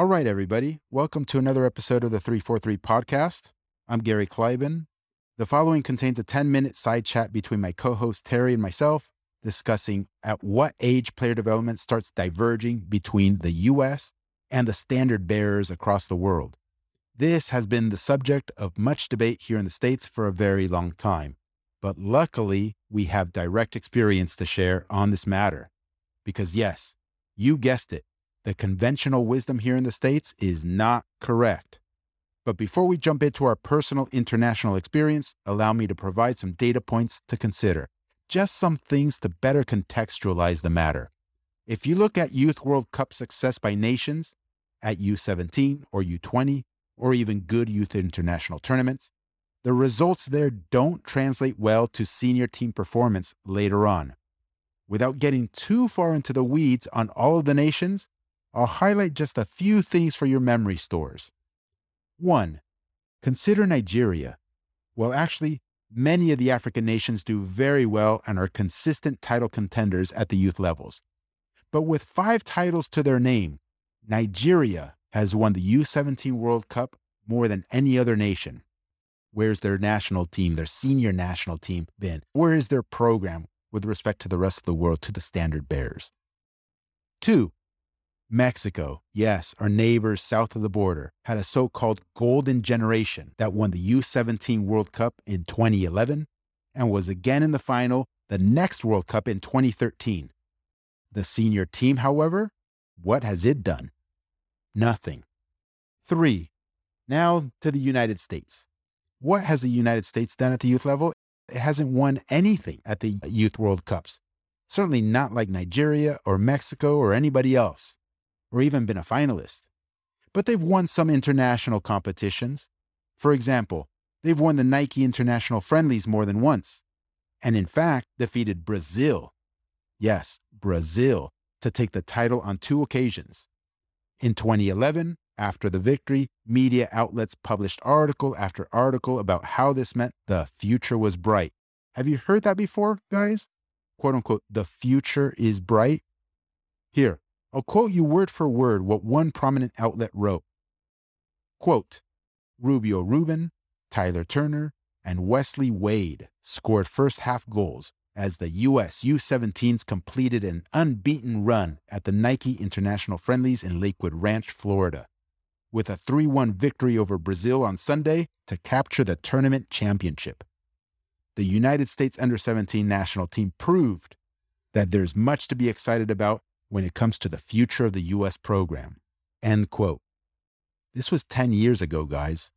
All right, everybody. Welcome to another episode of the 343 podcast. I'm Gary Kleiban. The following contains a 10 minute side chat between my co host Terry and myself discussing at what age player development starts diverging between the US and the standard bearers across the world. This has been the subject of much debate here in the States for a very long time. But luckily, we have direct experience to share on this matter. Because, yes, you guessed it, the conventional wisdom here in the States is not correct. But before we jump into our personal international experience, allow me to provide some data points to consider. Just some things to better contextualize the matter. If you look at Youth World Cup success by nations, at U17 or U20, or even good youth international tournaments, the results there don't translate well to senior team performance later on. Without getting too far into the weeds on all of the nations, I'll highlight just a few things for your memory stores. 1. Consider Nigeria. Well, actually, many of the African nations do very well and are consistent title contenders at the youth levels. But with five titles to their name, Nigeria has won the U17 World Cup more than any other nation. Where's their national team, their senior national team been? Where is their program with respect to the rest of the world, to the standard bearers? Two, Mexico, yes, our neighbors south of the border, had a so called golden generation that won the U17 World Cup in 2011 and was again in the final the next World Cup in 2013. The senior team, however, what has it done? Nothing. Three, now to the United States. What has the United States done at the youth level? It hasn't won anything at the Youth World Cups. Certainly not like Nigeria or Mexico or anybody else, or even been a finalist. But they've won some international competitions. For example, they've won the Nike International Friendlies more than once, and in fact defeated Brazil. Yes, Brazil, to take the title on two occasions. In 2011, after the victory, media outlets published article after article about how this meant the future was bright. Have you heard that before, guys? Quote unquote, the future is bright. Here, I'll quote you word for word what one prominent outlet wrote. Quote, Rubio Rubin, Tyler Turner, and Wesley Wade scored first half goals as the U.S. U-17s completed an unbeaten run at the Nike International Friendlies in Lakewood Ranch, Florida, with a 3-1 victory over Brazil on Sunday to capture the tournament championship. The United States under-17 national team proved that there's much to be excited about when it comes to the future of the U.S. program. End quote. This was 10 years ago, guys.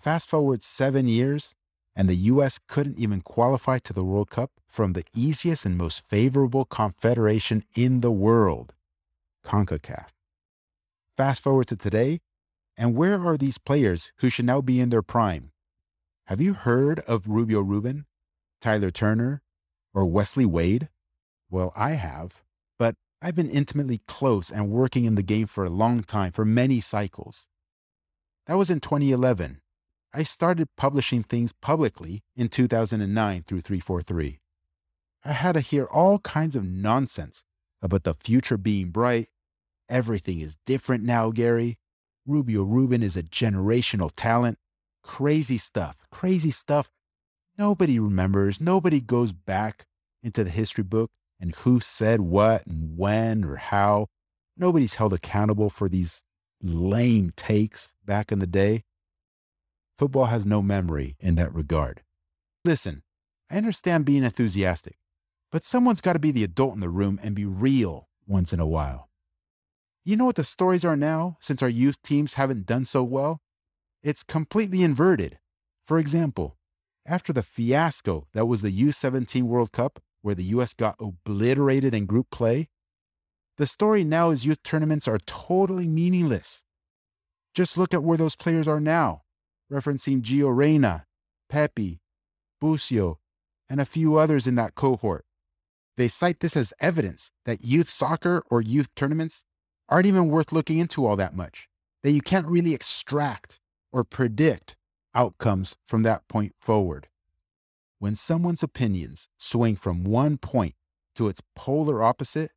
Fast forward seven years, and the U.S. couldn't even qualify to the World Cup from the easiest and most favorable confederation in the world, CONCACAF. Fast forward to today, and where are these players who should now be in their prime? Have you heard of Rubio Rubin, Tyler Turner, or Wesley Wade? Well, I have, I've been intimately close and working in the game for a long time, for many cycles. That was in 2011 I started publishing things publicly in 2009 through 343. I had to hear all kinds of nonsense about the future being bright. Everything is different now, Gary. Rubio Rubin is a generational talent. Crazy stuff, crazy stuff. Nobody remembers, nobody goes back into the history book and who said what and when or how. Nobody's held accountable for these lame takes back in the day. Football has no memory in that regard. Listen, I understand being enthusiastic, but someone's got to be the adult in the room and be real once in a while. You know what the stories are now since our youth teams haven't done so well? It's completely inverted. For example, after the fiasco that was the U17 World Cup, where the US got obliterated in group play, the story now is youth tournaments are totally meaningless. Just look at where those players are now referencing Gio Reyna, Pepi, Busio, and a few others in that cohort. They cite this as evidence that youth soccer or youth tournaments aren't even worth looking into all that much, that you can't really extract or predict outcomes from that point forward. When someone's opinions swing from one point to its polar opposite,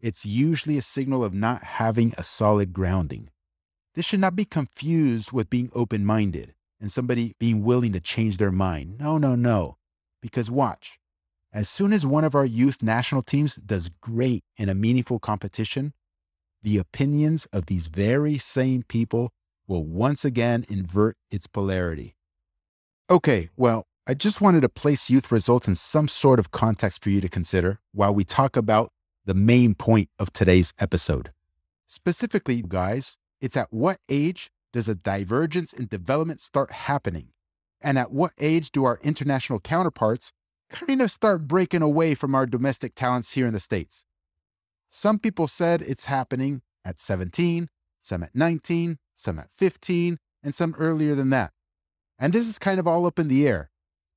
it's usually a signal of not having a solid grounding. This should not be confused with being open minded and somebody being willing to change their mind. No, no, no. Because watch, as soon as one of our youth national teams does great in a meaningful competition, the opinions of these very same people will once again invert its polarity. Okay, well, I just wanted to place youth results in some sort of context for you to consider while we talk about the main point of today's episode. Specifically, guys, it's at what age does a divergence in development start happening? And at what age do our international counterparts kind of start breaking away from our domestic talents here in the States? Some people said it's happening at 17, some at 19, some at 15, and some earlier than that. And this is kind of all up in the air.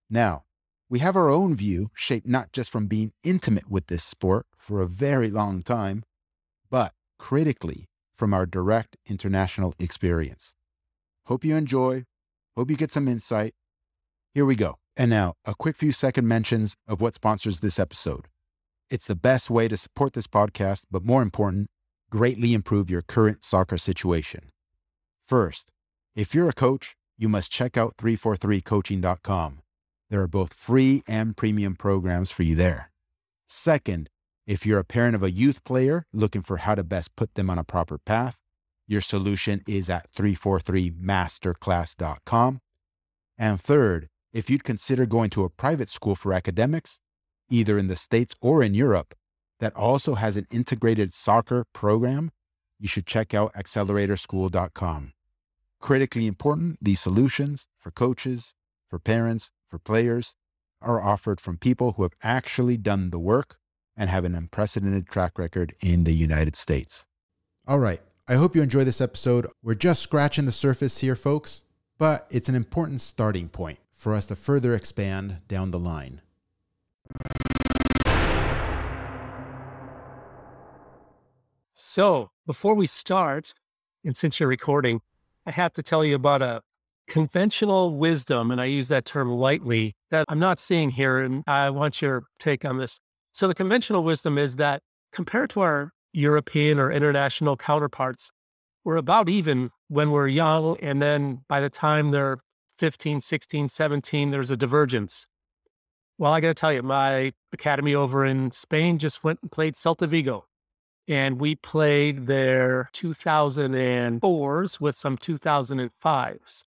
Now, we have our own view, shaped not just from being intimate with this sport for a very long time, but critically from our direct international experience. Hope you enjoy. Hope you get some insight. Here we go. And now, a quick few second mentions of what sponsors this episode. It's the best way to support this podcast, but more important, greatly improve your current soccer situation. First, if you're a coach, you must check out 343coaching.com. There are both free and premium programs for you there. Second, if you're a parent of a youth player looking for how to best put them on a proper path, your solution is at 343masterclass.com. And third, if you'd consider going to a private school for academics, either in the States or in Europe, that also has an integrated soccer program, you should check out acceleratorschool.com. Critically important, these solutions for coaches, for parents, for players are offered from people who have actually done the work and have an unprecedented track record in the United States. All right. I hope you enjoy this episode. We're just scratching the surface here, folks, but it's an important starting point for us to further expand down the line. So, before we start, and since you're recording, I have to tell you about a conventional wisdom, and I use that term lightly, that I'm not seeing here, and I want your take on this. So the conventional wisdom is that compared to our European or international counterparts, we're about even when we're young. And then by the time they're 15, 16, 17, there's a divergence. Well, I got to tell you, my academy over in Spain just went and played Celta Vigo. And we played their 2004s with some 2005s.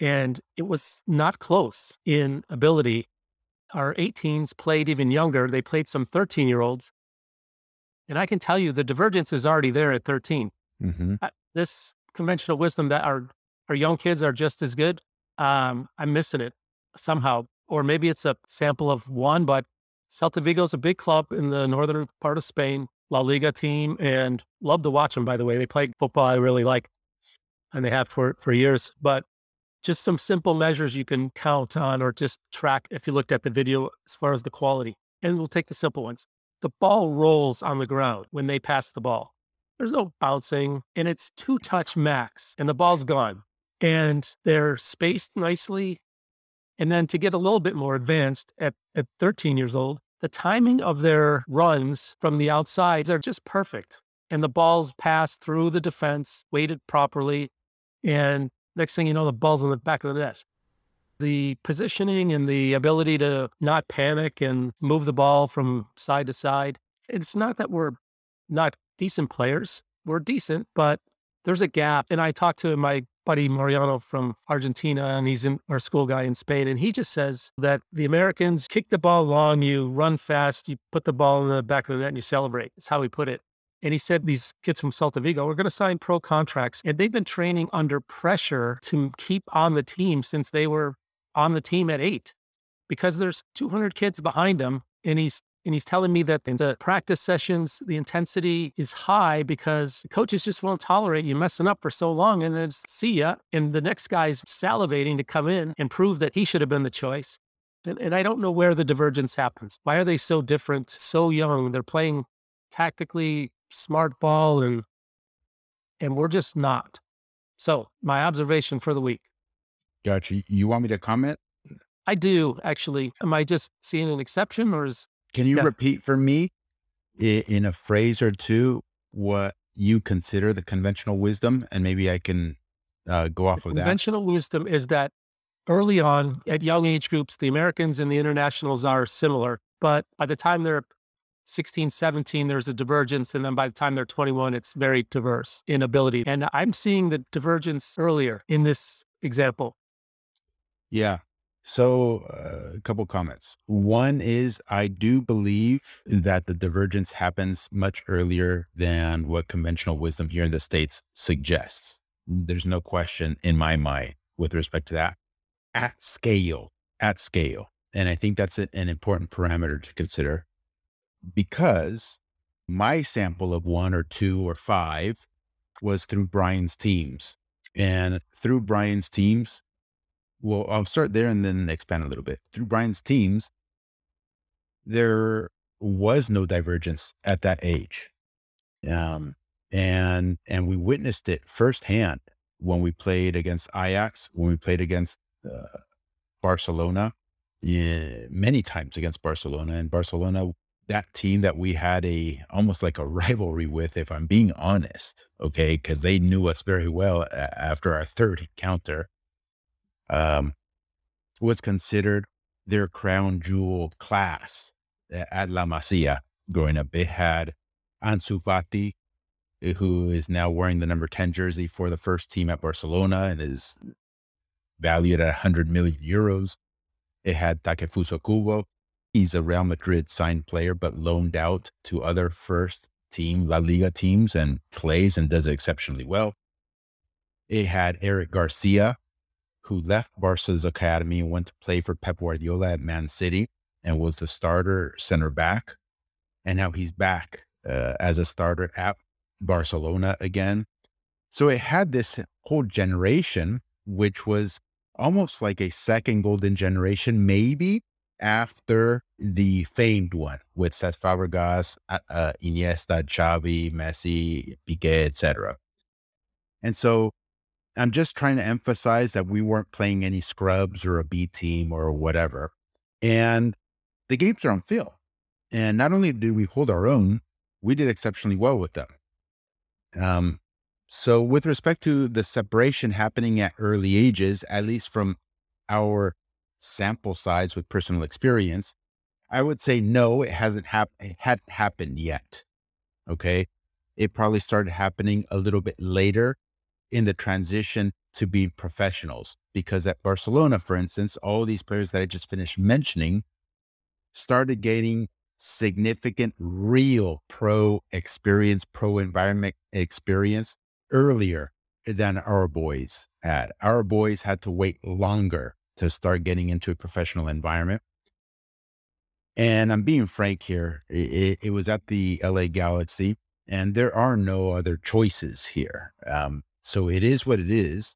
And it was not close in ability our 18s played even younger. They played some 13 year olds. And I can tell you the divergence is already there at 13. Mm-hmm. this conventional wisdom that our, our young kids are just as good, um, I'm missing it somehow. Or maybe it's a sample of one, but Celta Vigo is a big club in the northern part of Spain, La Liga team, and love to watch them, by the way. They play football I really like, and they have for, for years. But just some simple measures you can count on or just track if you looked at the video as far as the quality. And we'll take the simple ones. The ball rolls on the ground when they pass the ball. There's no bouncing, and it's two touch max, and the ball's gone. And they're spaced nicely. And then to get a little bit more advanced at, at 13 years old, the timing of their runs from the outside are just perfect. And the balls pass through the defense, weighted properly, and Next thing you know, the ball's in the back of the net. The positioning and the ability to not panic and move the ball from side to side. It's not that we're not decent players. We're decent, but there's a gap. And I talked to my buddy Mariano from Argentina, and he's in our school guy in Spain. And he just says that the Americans kick the ball long, you run fast, you put the ball in the back of the net, and you celebrate. That's how we put it. And he said these kids from Celta Vigo are going to sign pro contracts. And they've been training under pressure to keep on the team since they were on the team at eight because there's 200 kids behind him. And he's and he's telling me that in the practice sessions, the intensity is high because coaches just won't tolerate you messing up for so long and then see ya. And the next guy's salivating to come in and prove that he should have been the choice. And, and I don't know where the divergence happens. Why are they so different, so young? They're playing tactically smart ball and and we're just not. So my observation for the week. Gotcha. You want me to comment? I do actually. Am I just seeing an exception or is Can you yeah. repeat for me in a phrase or two what you consider the conventional wisdom, and maybe I can uh, go off the of that. Conventional wisdom is that early on at young age groups, the Americans and the internationals are similar, but by the time they're 16, 17, there's a divergence. And then by the time they're 21, it's very diverse in ability. And I'm seeing the divergence earlier in this example. Yeah. So, uh, a couple comments. One is I do believe that the divergence happens much earlier than what conventional wisdom here in the States suggests. There's no question in my mind with respect to that at scale, at scale. And I think that's an important parameter to consider because my sample of one or two or five was through Brian's teams. And through Brian's teams, well, I'll start there and then expand a little bit. Through Brian's teams, there was no divergence at that age. Um, and and we witnessed it firsthand when we played against Ajax, when we played against uh, Barcelona, yeah, many times against Barcelona. And Barcelona that team that we had a almost like a rivalry with, if I'm being honest, okay, because they knew us very well after our third encounter, um, was considered their crown jewel class at La Masia growing up. They had Ansu Fati, eh, who is now wearing the number 10 jersey for the first team at Barcelona and is valued at 100 million euros. It had Takefusa Kubo, He's a Real Madrid signed player, but loaned out to other first team La Liga teams and plays and does exceptionally well. It had Eric Garcia, who left Barca's academy and went to play for Pep Guardiola at Man City and was the starter center back. And now he's back uh, as a starter at Barcelona again. So it had this whole generation, which was almost like a second golden generation, maybe after the famed one with Cesc Fabregas, uh, uh, Iniesta, Xavi, Messi, Piqué, etc. And so I'm just trying to emphasize that we weren't playing any scrubs or a B team or whatever. And the games are on film. And not only did we hold our own, we did exceptionally well with them. Um, so, with respect to the separation happening at early ages, at least from our sample size with personal experience, I would say no, it hasn't happened. It hadn't happened yet. Okay, it probably started happening a little bit later in the transition to be professionals. Because at Barcelona, for instance, all these players that I just finished mentioning started gaining significant, real pro experience, pro environment experience earlier than our boys had. Our boys had to wait longer to start getting into a professional environment. And I'm being frank here. It, it was at the LA Galaxy, and there are no other choices here. Um, so it is what it is.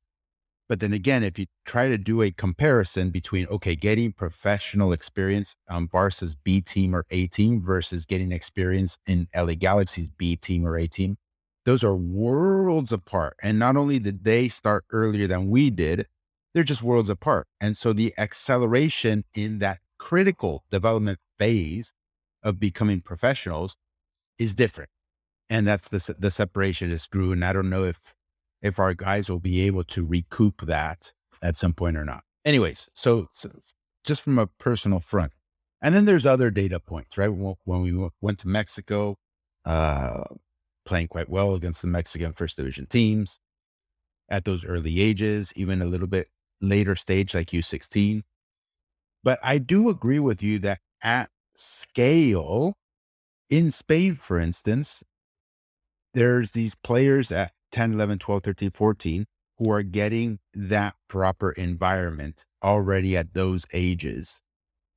But then again, if you try to do a comparison between, okay, getting professional experience on Barca's B team or A team versus getting experience in LA Galaxy's B team or A team, those are worlds apart. And not only did they start earlier than we did, they're just worlds apart. And so the acceleration in that critical development phase of becoming professionals is different. And that's the, the separation is true. And I don't know if, if our guys will be able to recoup that at some point or not. Anyways, so, so just from a personal front. And then there's other data points, right? When we went to Mexico, uh, playing quite well against the Mexican first division teams at those early ages, even a little bit later stage like U16. But I do agree with you that at scale, in Spain, for instance, there's these players at 10, 11, 12, 13, 14 who are getting that proper environment already at those ages.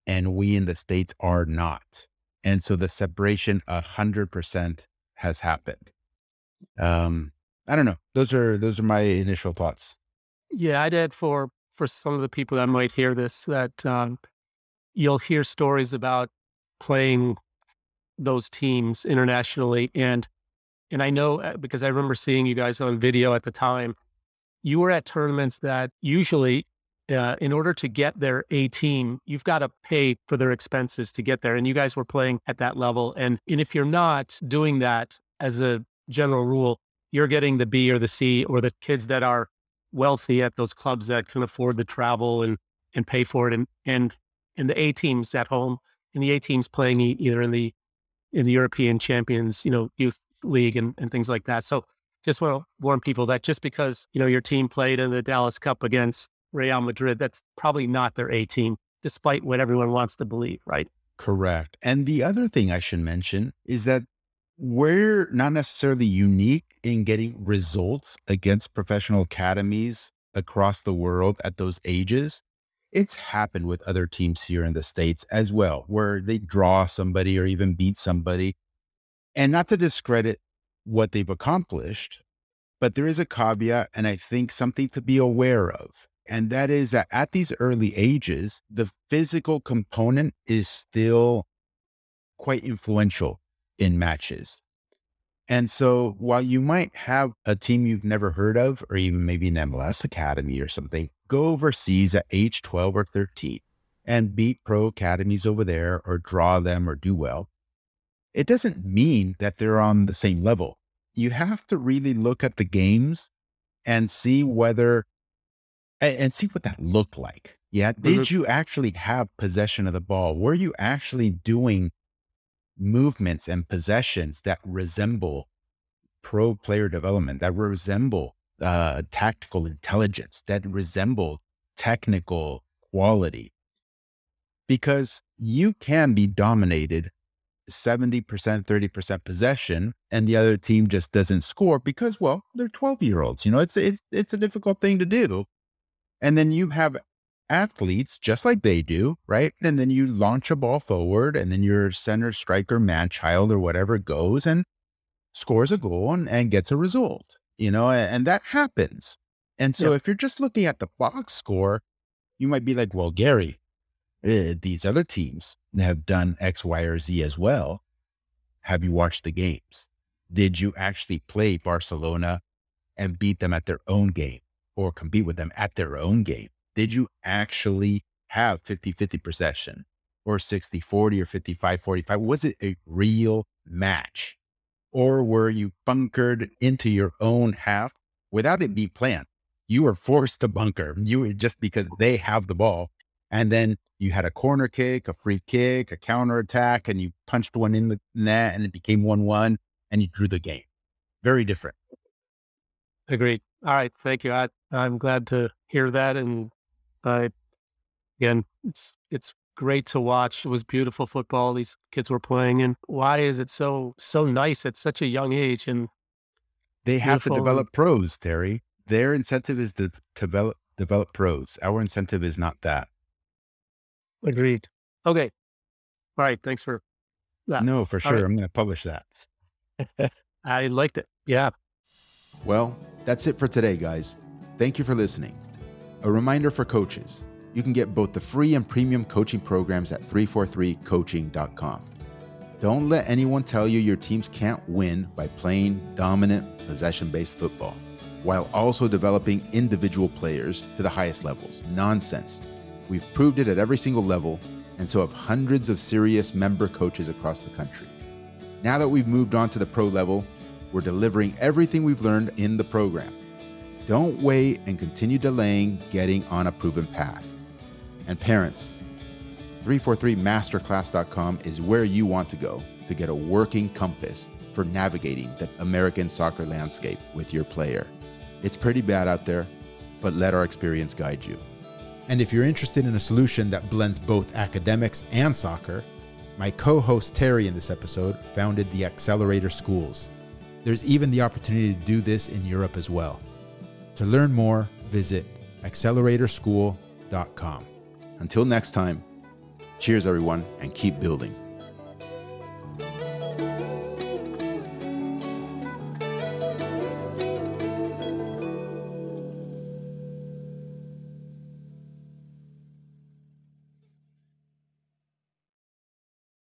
And we in the States are not. And so the separation a hundred percent has happened. Um, I don't know. Those are those are my initial thoughts. Yeah, I'd add for for some of the people that might hear this that um, you'll hear stories about playing those teams internationally and and I know uh, because I remember seeing you guys on video at the time you were at tournaments that usually uh, in order to get their A team, you've got to pay for their expenses to get there. And you guys were playing at that level. And, and if you're not doing that as a general rule, you're getting the B or the C or the kids that are wealthy at those clubs that can afford the travel and and pay for it and and and the A teams at home and the A teams playing either in the in the European Champions, you know, youth league and, and things like that. So just want to warn people that just because, you know, your team played in the Dallas Cup against Real Madrid, that's probably not their A team, despite what everyone wants to believe, right? Correct. And the other thing I should mention is that we're not necessarily unique in getting results against professional academies across the world at those ages. It's happened with other teams here in the States as well, where they draw somebody or even beat somebody. And not to discredit what they've accomplished, but there is a caveat and I think something to be aware of. And that is that at these early ages, the physical component is still quite influential in matches. And so while you might have a team you've never heard of, or even maybe an MLS academy or something, go overseas at age 12 or 13 and beat pro academies over there or draw them or do well. It doesn't mean that they're on the same level. You have to really look at the games and see whether and, see what that looked like. Yeah. Did mm-hmm. you actually have possession of the ball? Were you actually doing movements and possessions that resemble pro player development, that resemble uh, tactical intelligence, that resemble technical quality. Because you can be dominated 70%, 30% possession, and the other team just doesn't score because, well, they're 12 year olds. You know, it's, it's, it's a difficult thing to do. And then you have athletes just like they do, right? And then you launch a ball forward, and then your center striker, man child, or whatever goes and scores a goal and, and gets a result, you know, and, and that happens. And so yeah. if you're just looking at the box score, you might be like, well, Gary, uh, these other teams have done X, Y, or Z as well. Have you watched the games? Did you actually play Barcelona and beat them at their own game or compete with them at their own game? Did you actually have 50 50 possession or 60 40 or 55 45? Was it a real match? Or were you bunkered into your own half without it being planned? You were forced to bunker. You were just because they have the ball. And then you had a corner kick, a free kick, a counter attack, and you punched one in the net and it became 1 1 and you drew the game. Very different. Agreed. All right. Thank you. I, I'm glad to hear that. And I again, it's it's great to watch. It was beautiful football these kids were playing, and why is it so so nice at such a young age? And they have to develop pros, Terry. Their incentive is to develop develop pros. Our incentive is not that. Agreed. Okay. All right. Thanks for that. No, for sure. Right. I'm going to publish that. I liked it. Yeah. Well, that's it for today, guys. Thank you for listening. A reminder for coaches you can get both the free and premium coaching programs at 343coaching.com. Don't let anyone tell you your teams can't win by playing dominant, possession based football while also developing individual players to the highest levels. Nonsense. We've proved it at every single level, and so have hundreds of serious member coaches across the country. Now that we've moved on to the pro level, we're delivering everything we've learned in the program don't wait and continue delaying getting on a proven path. And parents, 343masterclass.com is where you want to go to get a working compass for navigating the American soccer landscape with your player. It's pretty bad out there, but let our experience guide you. And if you're interested in a solution that blends both academics and soccer, my co host Terry in this episode founded the Accelerator Schools. There's even the opportunity to do this in Europe as well. To learn more, visit acceleratorschool.com. Until next time, cheers, everyone, and keep building.